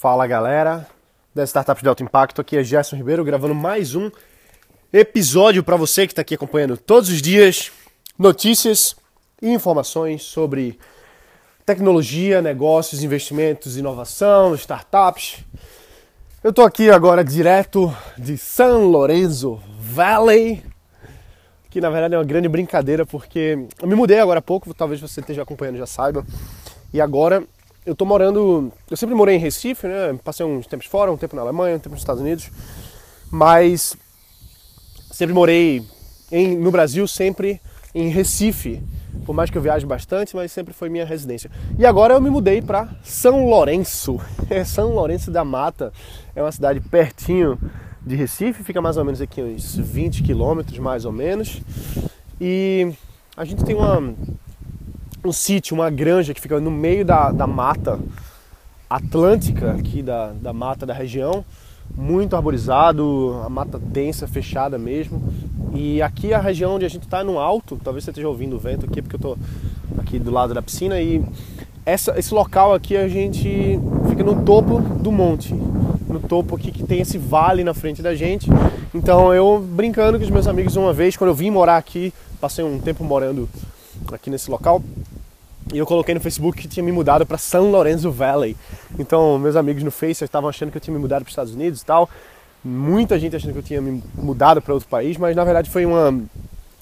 Fala galera da Startup de Alto Impacto, aqui é Gerson Ribeiro gravando mais um episódio para você que está aqui acompanhando todos os dias notícias e informações sobre tecnologia, negócios, investimentos, inovação, startups. Eu estou aqui agora direto de San Lorenzo Valley, que na verdade é uma grande brincadeira porque eu me mudei agora há pouco, talvez você esteja acompanhando já saiba, e agora eu tô morando. Eu sempre morei em Recife, né? Passei uns tempos fora, um tempo na Alemanha, um tempo nos Estados Unidos. Mas sempre morei em, no Brasil, sempre em Recife. Por mais que eu viaje bastante, mas sempre foi minha residência. E agora eu me mudei para São Lourenço. É São Lourenço da Mata. É uma cidade pertinho de Recife, fica mais ou menos aqui uns 20 quilômetros, mais ou menos. E a gente tem uma um sítio, uma granja que fica no meio da, da mata atlântica aqui da, da mata da região, muito arborizado, a mata densa, fechada mesmo. E aqui a região onde a gente está é no alto, talvez você esteja ouvindo o vento aqui, porque eu estou aqui do lado da piscina e essa, esse local aqui a gente fica no topo do monte, no topo aqui que tem esse vale na frente da gente. Então eu brincando com os meus amigos uma vez, quando eu vim morar aqui, passei um tempo morando aqui nesse local, e eu coloquei no Facebook que tinha me mudado para São Lorenzo Valley. Então, meus amigos no Face estavam achando que eu tinha me mudado para os Estados Unidos e tal. Muita gente achando que eu tinha me mudado para outro país, mas na verdade foi uma,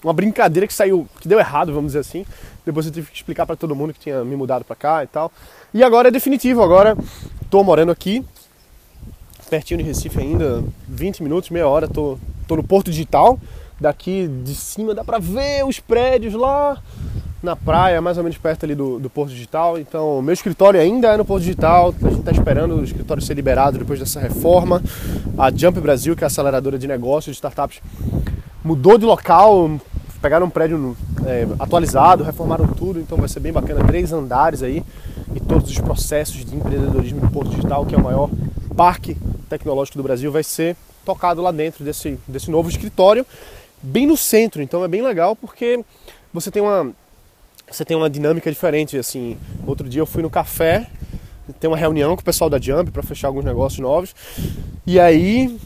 uma brincadeira que saiu, que deu errado, vamos dizer assim. Depois eu tive que explicar para todo mundo que tinha me mudado para cá e tal. E agora é definitivo, agora estou morando aqui, pertinho de Recife ainda, 20 minutos, meia hora, tô, tô no Porto Digital. Daqui de cima dá para ver os prédios lá na praia, mais ou menos perto ali do, do Porto Digital. Então, meu escritório ainda é no Porto Digital. A gente está esperando o escritório ser liberado depois dessa reforma. A Jump Brasil, que é a aceleradora de negócios de startups, mudou de local, pegaram um prédio é, atualizado, reformaram tudo. Então, vai ser bem bacana. Três andares aí e todos os processos de empreendedorismo do Porto Digital, que é o maior parque tecnológico do Brasil, vai ser tocado lá dentro desse, desse novo escritório, bem no centro. Então, é bem legal porque você tem uma você tem uma dinâmica diferente. Assim, outro dia eu fui no café, tem uma reunião com o pessoal da Jump para fechar alguns negócios novos. E aí,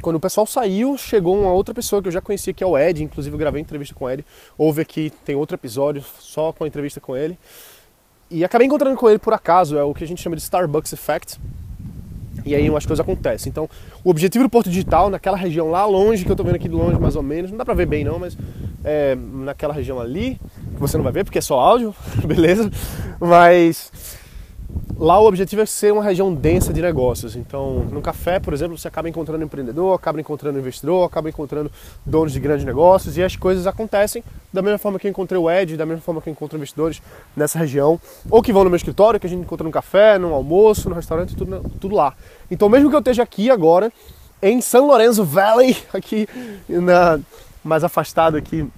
quando o pessoal saiu, chegou uma outra pessoa que eu já conhecia, que é o Ed. Inclusive, eu gravei entrevista com ele. Houve aqui, tem outro episódio só com a entrevista com ele. E acabei encontrando com ele por acaso, é o que a gente chama de Starbucks Effect. E aí umas coisas acontecem. Então, o objetivo do Porto Digital, naquela região lá longe, que eu tô vendo aqui de longe mais ou menos, não dá pra ver bem não, mas é, naquela região ali, que você não vai ver porque é só áudio, beleza? Mas lá o objetivo é ser uma região densa de negócios. Então, no café, por exemplo, você acaba encontrando empreendedor, acaba encontrando investidor, acaba encontrando donos de grandes negócios e as coisas acontecem da mesma forma que eu encontrei o Ed, da mesma forma que eu encontro investidores nessa região, ou que vão no meu escritório, que a gente encontra no café, no almoço, no restaurante, tudo, tudo lá. Então, mesmo que eu esteja aqui agora, em São Lorenzo Valley, aqui na, mais afastado aqui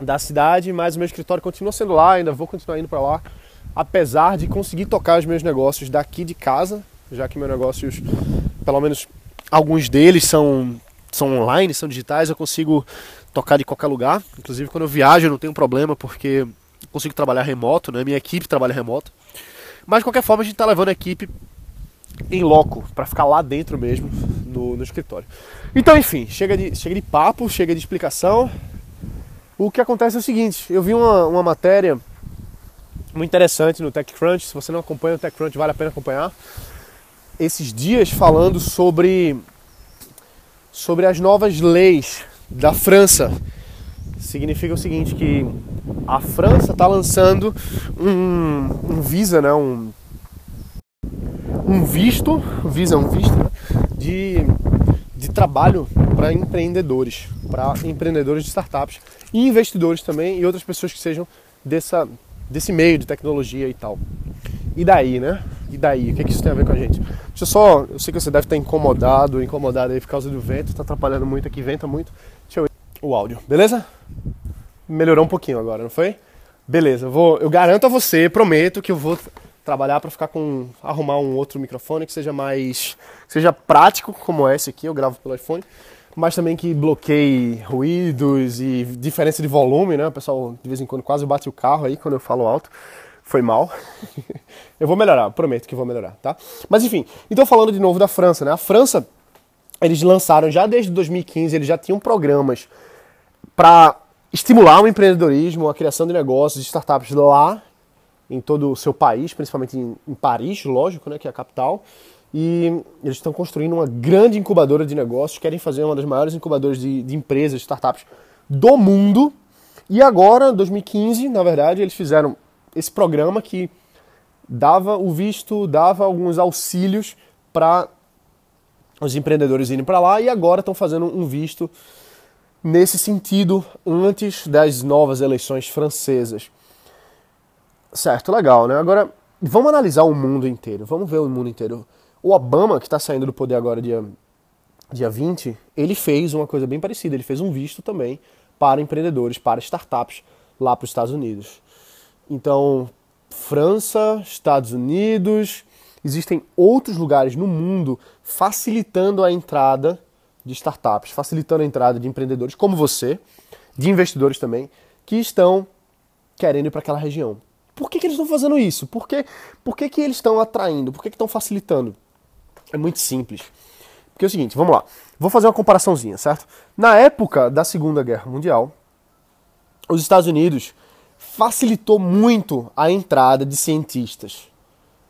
da cidade, mas o meu escritório continua sendo lá, ainda vou continuar indo para lá, apesar de conseguir tocar os meus negócios daqui de casa, já que meus negócios, pelo menos alguns deles são são online, são digitais, eu consigo tocar de qualquer lugar. Inclusive quando eu viajo eu não tenho problema porque consigo trabalhar remoto, né? Minha equipe trabalha remoto. Mas de qualquer forma a gente está levando a equipe em loco para ficar lá dentro mesmo no, no escritório. Então, enfim, chega de, chega de papo, chega de explicação. O que acontece é o seguinte: eu vi uma, uma matéria muito interessante no TechCrunch. Se você não acompanha o TechCrunch, vale a pena acompanhar. Esses dias falando sobre, sobre as novas leis da França. Significa o seguinte: que a França está lançando um, um, visa, né, um, um visto, visa um visto de, de trabalho para empreendedores, para empreendedores de startups e investidores também e outras pessoas que sejam dessa, desse meio de tecnologia e tal. E daí, né? E daí? O que, é que isso tem a ver com a gente? Deixa eu só. Eu sei que você deve estar incomodado, incomodado aí por causa do vento, está atrapalhando muito aqui, venta muito. Deixa eu ir. O áudio, beleza? Melhorou um pouquinho agora, não foi? Beleza, vou, eu garanto a você, prometo que eu vou trabalhar para ficar com arrumar um outro microfone que seja mais seja prático como esse aqui, eu gravo pelo iPhone mas também que bloqueie ruídos e diferença de volume, né? O pessoal de vez em quando quase bate o carro aí quando eu falo alto. Foi mal. eu vou melhorar, prometo que vou melhorar, tá? Mas enfim, então falando de novo da França, né? A França, eles lançaram já desde 2015, eles já tinham programas para estimular o empreendedorismo, a criação de negócios, startups lá em todo o seu país, principalmente em, em Paris, lógico, né, que é a capital. E eles estão construindo uma grande incubadora de negócios, querem fazer uma das maiores incubadoras de, de empresas, startups do mundo. E agora, em 2015, na verdade, eles fizeram esse programa que dava o visto, dava alguns auxílios para os empreendedores irem para lá e agora estão fazendo um visto nesse sentido antes das novas eleições francesas. Certo, legal, né? Agora, vamos analisar o mundo inteiro. Vamos ver o mundo inteiro. O Obama, que está saindo do poder agora dia, dia 20, ele fez uma coisa bem parecida. Ele fez um visto também para empreendedores, para startups lá para os Estados Unidos. Então, França, Estados Unidos, existem outros lugares no mundo facilitando a entrada de startups, facilitando a entrada de empreendedores como você, de investidores também, que estão querendo ir para aquela região. Por que, que eles estão fazendo isso? Por que, por que, que eles estão atraindo? Por que, estão facilitando? É muito simples. Porque é o seguinte, vamos lá. Vou fazer uma comparaçãozinha, certo? Na época da Segunda Guerra Mundial, os Estados Unidos facilitou muito a entrada de cientistas.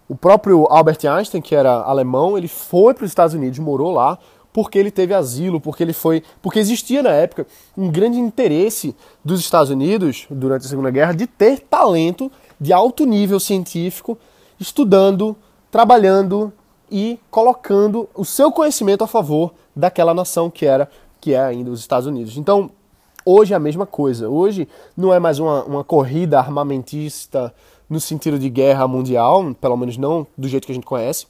O próprio Albert Einstein, que era alemão, ele foi para os Estados Unidos, morou lá, porque ele teve asilo, porque ele foi, porque existia na época um grande interesse dos Estados Unidos durante a Segunda Guerra de ter talento de alto nível científico, estudando, trabalhando e colocando o seu conhecimento a favor daquela nação que era que é ainda os Estados Unidos. Então, hoje é a mesma coisa. Hoje não é mais uma, uma corrida armamentista no sentido de guerra mundial, pelo menos não do jeito que a gente conhece,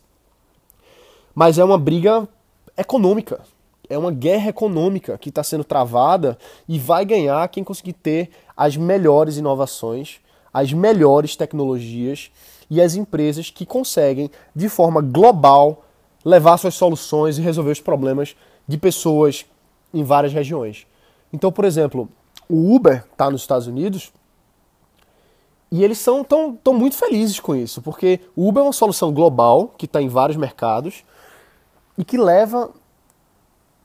mas é uma briga econômica. É uma guerra econômica que está sendo travada e vai ganhar quem conseguir ter as melhores inovações, as melhores tecnologias e as empresas que conseguem, de forma global, levar suas soluções e resolver os problemas de pessoas em várias regiões. Então, por exemplo, o Uber está nos Estados Unidos e eles são tão, tão muito felizes com isso, porque o Uber é uma solução global que está em vários mercados e que leva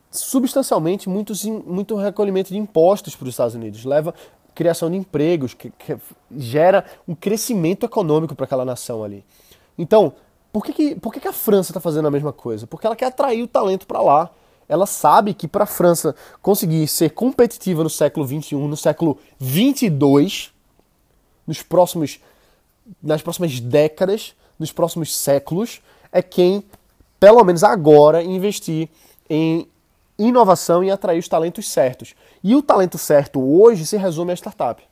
substancialmente muitos, muito recolhimento de impostos para os Estados Unidos, leva criação de empregos, que, que gera um crescimento econômico para aquela nação ali. Então, por que, que, por que, que a França está fazendo a mesma coisa? Porque ela quer atrair o talento para lá. Ela sabe que para a França conseguir ser competitiva no século XXI, no século XXII, nos próximos, nas próximas décadas, nos próximos séculos, é quem, pelo menos agora, investir em inovação e atrair os talentos certos. E o talento certo hoje se resume à startup.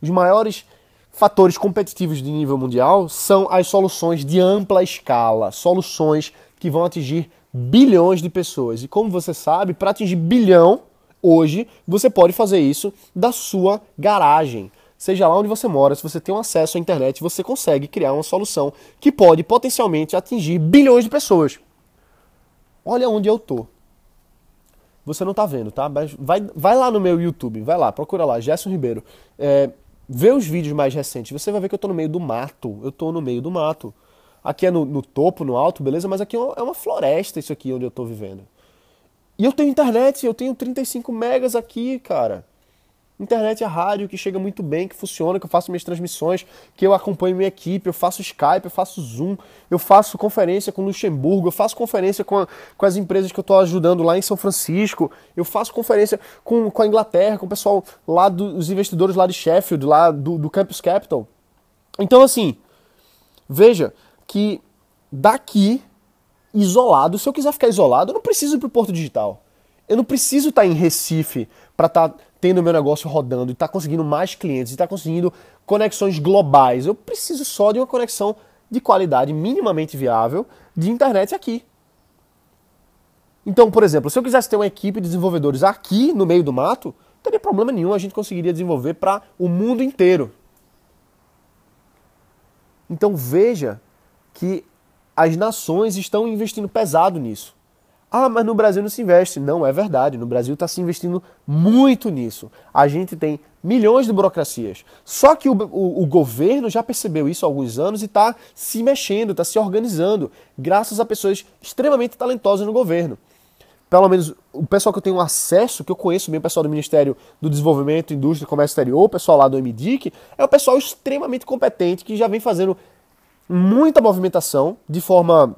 Os maiores fatores competitivos de nível mundial são as soluções de ampla escala, soluções que vão atingir bilhões de pessoas. E como você sabe, para atingir bilhão, hoje você pode fazer isso da sua garagem. Seja lá onde você mora, se você tem um acesso à internet, você consegue criar uma solução que pode potencialmente atingir bilhões de pessoas. Olha onde eu tô. Você não tá vendo, tá? Vai, vai lá no meu YouTube, vai lá, procura lá, Gerson Ribeiro. É, vê os vídeos mais recentes, você vai ver que eu tô no meio do mato. Eu tô no meio do mato. Aqui é no, no topo, no alto, beleza? Mas aqui é uma floresta isso aqui onde eu tô vivendo. E eu tenho internet, eu tenho 35 megas aqui, cara. Internet é rádio que chega muito bem, que funciona, que eu faço minhas transmissões, que eu acompanho minha equipe, eu faço Skype, eu faço Zoom, eu faço conferência com Luxemburgo, eu faço conferência com, a, com as empresas que eu estou ajudando lá em São Francisco, eu faço conferência com, com a Inglaterra, com o pessoal lá dos investidores lá de Sheffield, lá do, do Campus Capital. Então, assim, veja que daqui, isolado, se eu quiser ficar isolado, eu não preciso ir para o Porto Digital. Eu não preciso estar em Recife para estar tá tendo meu negócio rodando e estar tá conseguindo mais clientes e estar tá conseguindo conexões globais. Eu preciso só de uma conexão de qualidade minimamente viável de internet aqui. Então, por exemplo, se eu quisesse ter uma equipe de desenvolvedores aqui no meio do mato, não teria problema nenhum, a gente conseguiria desenvolver para o mundo inteiro. Então veja que as nações estão investindo pesado nisso. Ah, mas no Brasil não se investe. Não, é verdade. No Brasil está se investindo muito nisso. A gente tem milhões de burocracias. Só que o, o, o governo já percebeu isso há alguns anos e está se mexendo, está se organizando, graças a pessoas extremamente talentosas no governo. Pelo menos o pessoal que eu tenho acesso, que eu conheço bem, o pessoal do Ministério do Desenvolvimento, Indústria e Comércio Exterior, o pessoal lá do MDIC, é o pessoal extremamente competente que já vem fazendo muita movimentação de forma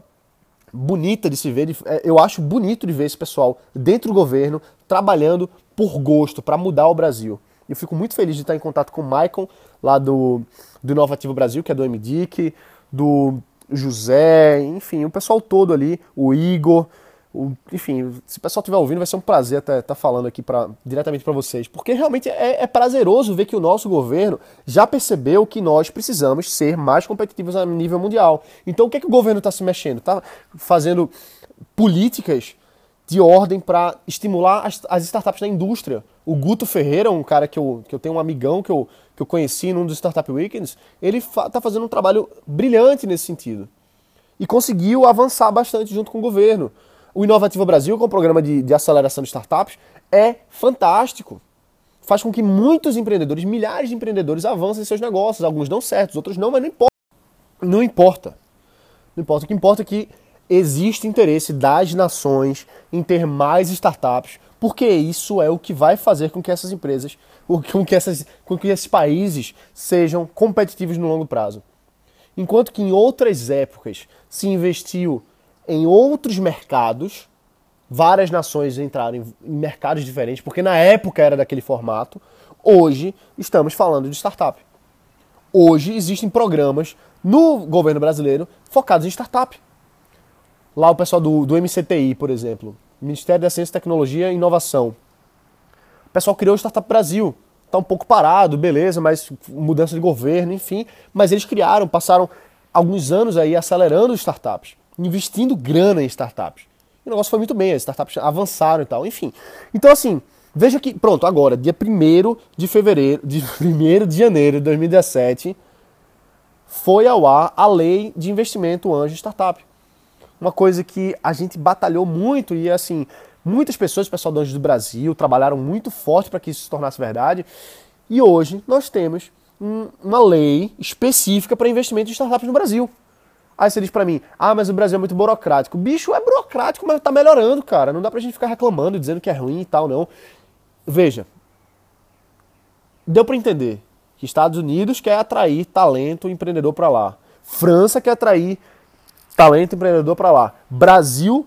bonita de se ver. É, eu acho bonito de ver esse pessoal dentro do governo trabalhando por gosto para mudar o Brasil. Eu fico muito feliz de estar em contato com o Maicon, lá do, do Inovativo Brasil, que é do MDIC, do José, enfim, o pessoal todo ali, o Igor. O, enfim, se o pessoal estiver ouvindo, vai ser um prazer estar, estar falando aqui pra, diretamente para vocês, porque realmente é, é, prazeroso ver que o nosso governo já percebeu que nós precisamos ser mais competitivos a nível mundial. Então, o que, é que o governo está se mexendo? Está fazendo políticas de ordem para estimular as, as, startups na indústria. O Guto Ferreira, um cara que eu, que eu tenho um amigão que eu, que eu conheci num dos Startup Weekends, ele está fa fazendo um trabalho brilhante nesse sentido. E conseguiu avançar bastante junto com o governo. O Inovativo Brasil, com é o programa de, de aceleração de startups, é fantástico. Faz com que muitos empreendedores, milhares de empreendedores, avancem seus negócios. Alguns dão certo, outros não, mas não importa. Não importa. Não importa. O que importa é que existe interesse das nações em ter mais startups, porque isso é o que vai fazer com que essas empresas, com que, essas, com que esses países sejam competitivos no longo prazo. Enquanto que em outras épocas se investiu em outros mercados, várias nações entraram em mercados diferentes, porque na época era daquele formato. Hoje estamos falando de startup. Hoje existem programas no governo brasileiro focados em startup. Lá o pessoal do, do MCTI, por exemplo, Ministério da Ciência, Tecnologia e Inovação. O pessoal criou o Startup Brasil. Está um pouco parado, beleza, mas mudança de governo, enfim. Mas eles criaram, passaram alguns anos aí acelerando startups investindo grana em startups. E o negócio foi muito bem, as startups avançaram e tal, enfim. Então, assim, veja que, pronto, agora, dia 1 de fevereiro, de 1 de janeiro de 2017, foi ao ar a lei de investimento anjo startup. Uma coisa que a gente batalhou muito e, assim, muitas pessoas, o pessoal do Anjos do Brasil, trabalharam muito forte para que isso se tornasse verdade. E hoje nós temos um, uma lei específica para investimento em startups no Brasil. Aí você diz pra mim, ah, mas o Brasil é muito burocrático. Bicho, é burocrático, mas tá melhorando, cara. Não dá pra gente ficar reclamando, dizendo que é ruim e tal, não. Veja, deu para entender que Estados Unidos quer atrair talento empreendedor para lá. França quer atrair talento empreendedor para lá. Brasil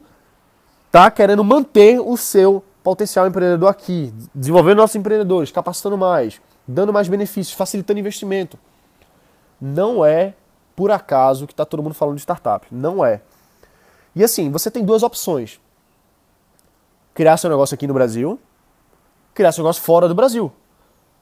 tá querendo manter o seu potencial empreendedor aqui, desenvolvendo nossos empreendedores, capacitando mais, dando mais benefícios, facilitando investimento. Não é por acaso que está todo mundo falando de startup. Não é. E assim, você tem duas opções. Criar seu negócio aqui no Brasil, criar seu negócio fora do Brasil.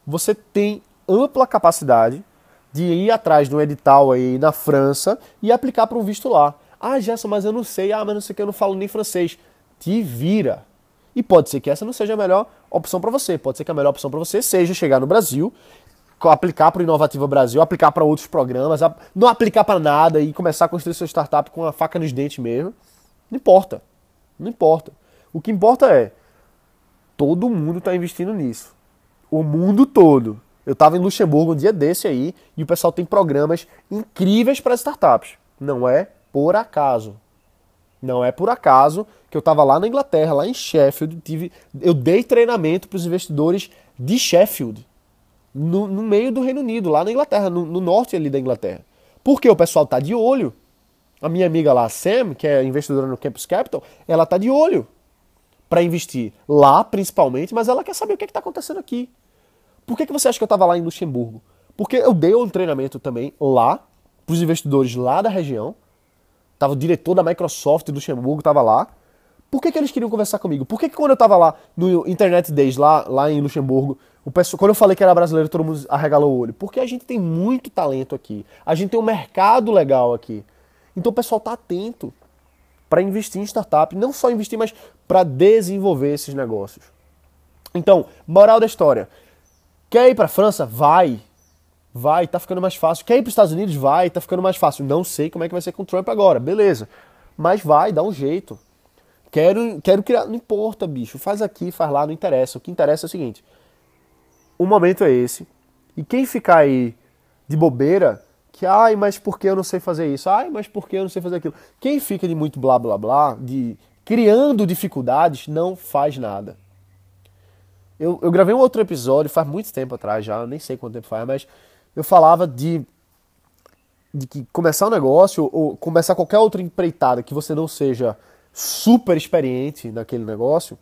Você tem ampla capacidade de ir atrás de um edital aí na França e aplicar para um visto lá. Ah, Gerson, mas eu não sei. Ah, mas não sei que eu não falo nem francês. Te vira. E pode ser que essa não seja a melhor opção para você. Pode ser que a melhor opção para você seja chegar no Brasil aplicar para o Inovativa Brasil, aplicar para outros programas, não aplicar para nada e começar a construir sua startup com a faca nos dentes mesmo. Não importa. Não importa. O que importa é todo mundo está investindo nisso. O mundo todo. Eu estava em Luxemburgo um dia desse aí e o pessoal tem programas incríveis para startups. Não é por acaso. Não é por acaso que eu estava lá na Inglaterra, lá em Sheffield, tive, eu dei treinamento para os investidores de Sheffield no, no, meio do Reino Unido, lá na Inglaterra, no, no norte ali da Inglaterra. Porque o pessoal tá de olho. A minha amiga lá, Sam, que é investidora no Campus Capital, ela tá de olho para investir lá, principalmente, mas ela quer saber o que é está acontecendo aqui. Por que, que você acha que eu estava lá em Luxemburgo? Porque eu dei um treinamento também lá, para os investidores lá da região. Tava o diretor da Microsoft de Luxemburgo, estava lá. Por que, que eles queriam conversar comigo? Por que, que quando eu estava lá no Internet Days, lá, lá em Luxemburgo, o pessoal, quando eu falei que era brasileiro, todo mundo arregalou o olho? Porque a gente tem muito talento aqui. A gente tem um mercado legal aqui. Então o pessoal está atento para investir em startup. Não só investir, mas para desenvolver esses negócios. Então, moral da história. Quer ir para a França? Vai. Vai, tá ficando mais fácil. Quer ir para os Estados Unidos? Vai, tá ficando mais fácil. Não sei como é que vai ser com o Trump agora. Beleza. Mas vai, dá um jeito quero, quero criar. Não importa, bicho. Faz aqui, faz lá, não interessa. O que interessa é o seguinte: o momento é esse. E quem ficar aí de bobeira, que, ai, mas por que eu não sei fazer isso? Ai, mas por que eu não sei fazer aquilo? Quem fica de muito blá blá blá, de criando dificuldades, não faz nada. Eu, eu gravei um outro episódio faz muito tempo atrás já, nem sei quanto tempo faz, mas eu falava de, de que começar um negócio ou começar qualquer outra empreitada que você não seja super experiente naquele negócio,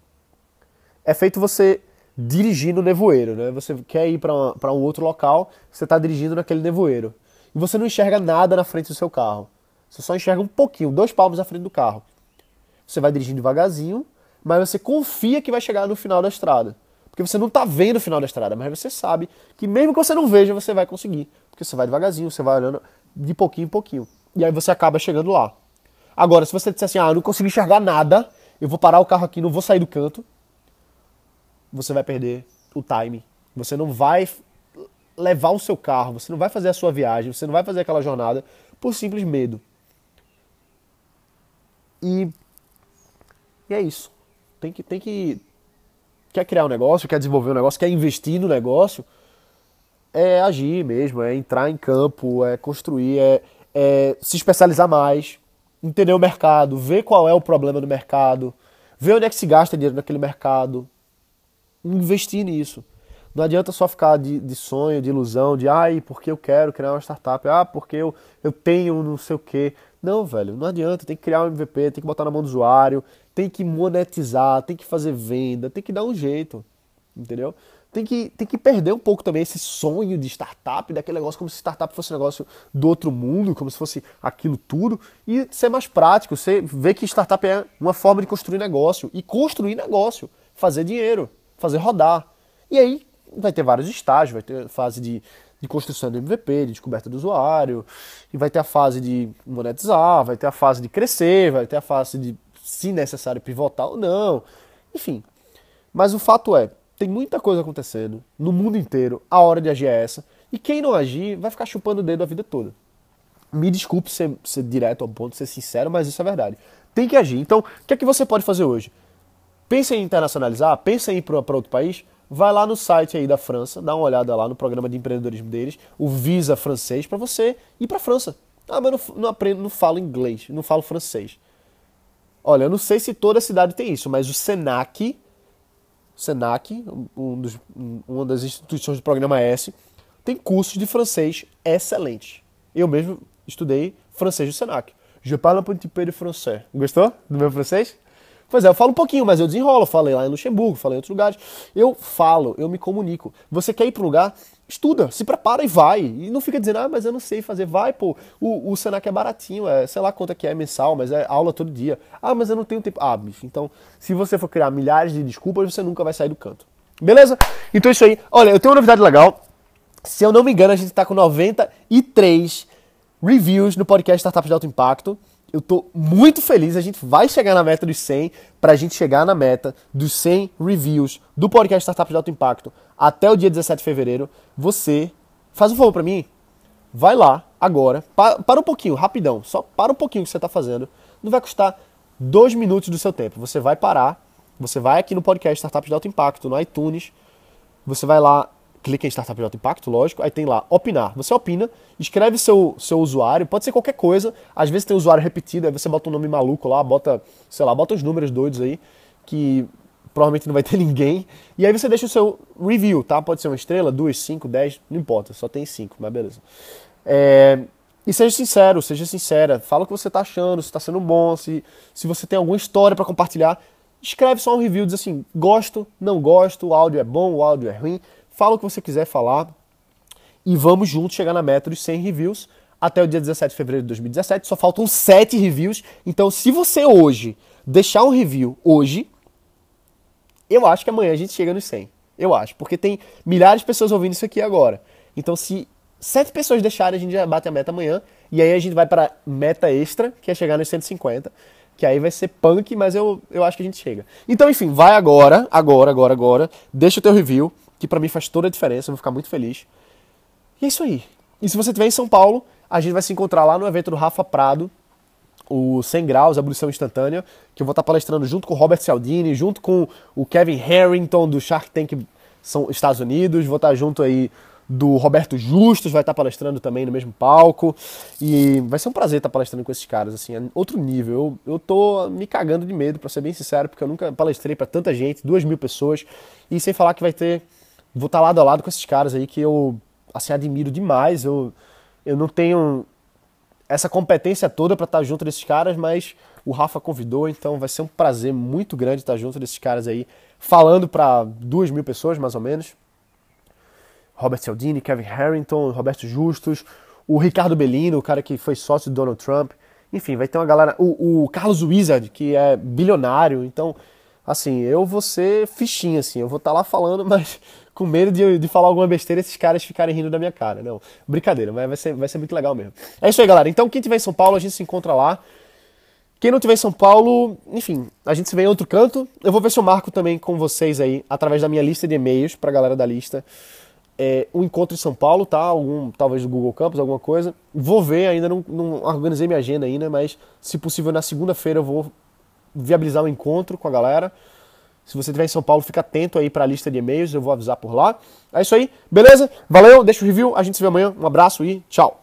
é feito você dirigir no nevoeiro, né? Você quer ir para um outro local, você está dirigindo naquele nevoeiro. E você não enxerga nada na frente do seu carro. Você só enxerga um pouquinho, dois palmos à frente do carro. Você vai dirigindo devagarzinho, mas você confia que vai chegar no final da estrada. Porque você não está vendo o final da estrada, mas você sabe que mesmo que você não veja, você vai conseguir. Porque você vai devagarzinho, você vai olhando de pouquinho em pouquinho. E aí você acaba chegando lá. Agora, se você disser assim, ah, eu não consigo enxergar nada, eu vou parar o carro aqui, não vou sair do canto, você vai perder o time. Você não vai levar o seu carro, você não vai fazer a sua viagem, você não vai fazer aquela jornada por simples medo. E, e é isso. Tem que, tem que. Quer criar um negócio, quer desenvolver um negócio, quer investir no negócio, é agir mesmo, é entrar em campo, é construir, é, é se especializar mais, entender o mercado, ver qual é o problema do mercado, ver onde é que se gasta dinheiro naquele mercado, investir nisso. Não adianta só ficar de, de sonho, de ilusão, de ai, porque eu quero criar uma startup, ah, porque eu, eu tenho não sei o quê. Não, velho, não adianta, tem que criar um MVP, tem que botar na mão do usuário, tem que monetizar, tem que fazer venda, tem que dar um jeito, entendeu? Tem que, tem que perder um pouco também esse sonho de startup, daquele negócio como se startup fosse um negócio do outro mundo, como se fosse aquilo tudo, e ser mais prático, você ver que startup é uma forma de construir negócio, e construir negócio, fazer dinheiro fazer rodar. E aí vai ter vários estágios, vai ter fase de, de construção do MVP, de descoberta do usuário, e vai ter a fase de monetizar, vai ter a fase de crescer, vai ter a fase de, se necessário, pivotar ou não. Enfim. Mas o fato é, tem muita coisa acontecendo no mundo inteiro, a hora de agir é essa, e quem não agir vai ficar chupando o dedo a vida toda. Me desculpe ser, ser direto ao ponto, ser sincero, mas isso é verdade. Tem que agir. Então, o que é que você pode fazer hoje? Pensa em internacionalizar, pensa em ir para outro país, vai lá no site aí da França, dá uma olhada lá no programa de empreendedorismo deles, o Visa francês, para você ir para a França. Ah, mas não, não aprendo, não falo inglês, não falo francês. Olha, eu não sei se toda cidade tem isso, mas o Senac, Senac, um dos, uma das instituições do programa S, tem cursos de francês excelentes. Eu mesmo estudei francês no Senac. Je parle un petit peu de français. Gostou do meu francês? Pois é, eu falo um pouquinho, mas eu desenrolo. Falei lá em Luxemburgo, falei em outros lugares. Eu falo, eu me comunico. Você quer ir para um lugar? Estuda, se prepara e vai. E não fica dizendo, ah, mas eu não sei fazer. Vai, pô. O, o Senac é baratinho, é, sei lá quanto é que é mensal, mas é aula todo dia. Ah, mas eu não tenho tempo. Ah, bicho, então, se você for criar milhares de desculpas, você nunca vai sair do canto. Beleza? Então é isso aí. Olha, eu tenho uma novidade legal. Se eu não me engano, a gente está com 93 reviews no podcast Startups de Alto Impacto. Eu tô muito feliz, a gente vai chegar na meta dos 100, pra gente chegar na meta dos 100 reviews do podcast Startups de Alto Impacto até o dia 17 de fevereiro. Você, faz um favor pra mim, vai lá agora, para, para um pouquinho, rapidão, só para um pouquinho que você tá fazendo. Não vai custar dois minutos do seu tempo. Você vai parar, você vai aqui no podcast Startups de Alto Impacto, no iTunes, você vai lá clica em Startup de Alto Impacto, lógico, aí tem lá opinar. Você opina, escreve seu, seu usuário, pode ser qualquer coisa, às vezes tem usuário repetido, aí você bota um nome maluco lá, bota, sei lá, bota os números doidos aí, que provavelmente não vai ter ninguém, e aí você deixa o seu review, tá? Pode ser uma estrela, duas, cinco, dez, não importa, só tem cinco, mas beleza. É... E seja sincero, seja sincera, fala o que você tá achando, se está sendo bom, se, se você tem alguma história para compartilhar, escreve só um review, diz assim, gosto, não gosto, o áudio é bom, o áudio é ruim, fala o que você quiser falar e vamos juntos chegar na meta dos 100 reviews até o dia 17 de fevereiro de 2017. Só faltam 7 reviews. Então, se você hoje deixar um review hoje, eu acho que amanhã a gente chega nos 100. Eu acho, porque tem milhares de pessoas ouvindo isso aqui agora. Então, se sete pessoas deixarem, a gente já bate a meta amanhã. E aí a gente vai para meta extra, que é chegar nos 150. Que aí vai ser punk, mas eu, eu acho que a gente chega. Então, enfim, vai agora, agora, agora, agora. Deixa o teu review que para mim faz toda a diferença, eu vou ficar muito feliz. E é isso aí. E se você estiver em São Paulo, a gente vai se encontrar lá no evento do Rafa Prado, o 100 Graus, Abolição Instantânea, que eu vou estar palestrando junto com o Robert Cialdini, junto com o Kevin Harrington do Shark Tank são Estados Unidos, vou estar junto aí do Roberto Justus, vai estar palestrando também no mesmo palco. E vai ser um prazer estar palestrando com esses caras, assim, é outro nível. Eu, eu tô me cagando de medo, para ser bem sincero, porque eu nunca palestrei para tanta gente, duas mil pessoas, e sem falar que vai ter. Vou estar lado a lado com esses caras aí que eu, assim, admiro demais. Eu, eu não tenho essa competência toda para estar junto desses caras, mas o Rafa convidou, então vai ser um prazer muito grande estar junto desses caras aí, falando para duas mil pessoas, mais ou menos. Robert Cialdini, Kevin Harrington, Roberto Justus, o Ricardo Bellino, o cara que foi sócio do Donald Trump. Enfim, vai ter uma galera. O, o Carlos Wizard, que é bilionário. Então, assim, eu vou ser fichinha, assim. Eu vou estar tá lá falando, mas com medo de, de falar alguma besteira e esses caras ficarem rindo da minha cara. Não, brincadeira, mas vai ser, vai ser muito legal mesmo. É isso aí, galera. Então, quem tiver em São Paulo, a gente se encontra lá. Quem não tiver em São Paulo, enfim, a gente se vê em outro canto. Eu vou ver se eu marco também com vocês aí, através da minha lista de e-mails, pra galera da lista é, um encontro em São Paulo, tá? Algum, talvez do Google Campus, alguma coisa. Vou ver, ainda não, não organizei minha agenda ainda, mas se possível na segunda-feira eu vou viabilizar um encontro com a galera. Se você estiver em São Paulo, fica atento aí para a lista de e-mails, eu vou avisar por lá. É isso aí, beleza? Valeu, deixa o review, a gente se vê amanhã. Um abraço e tchau.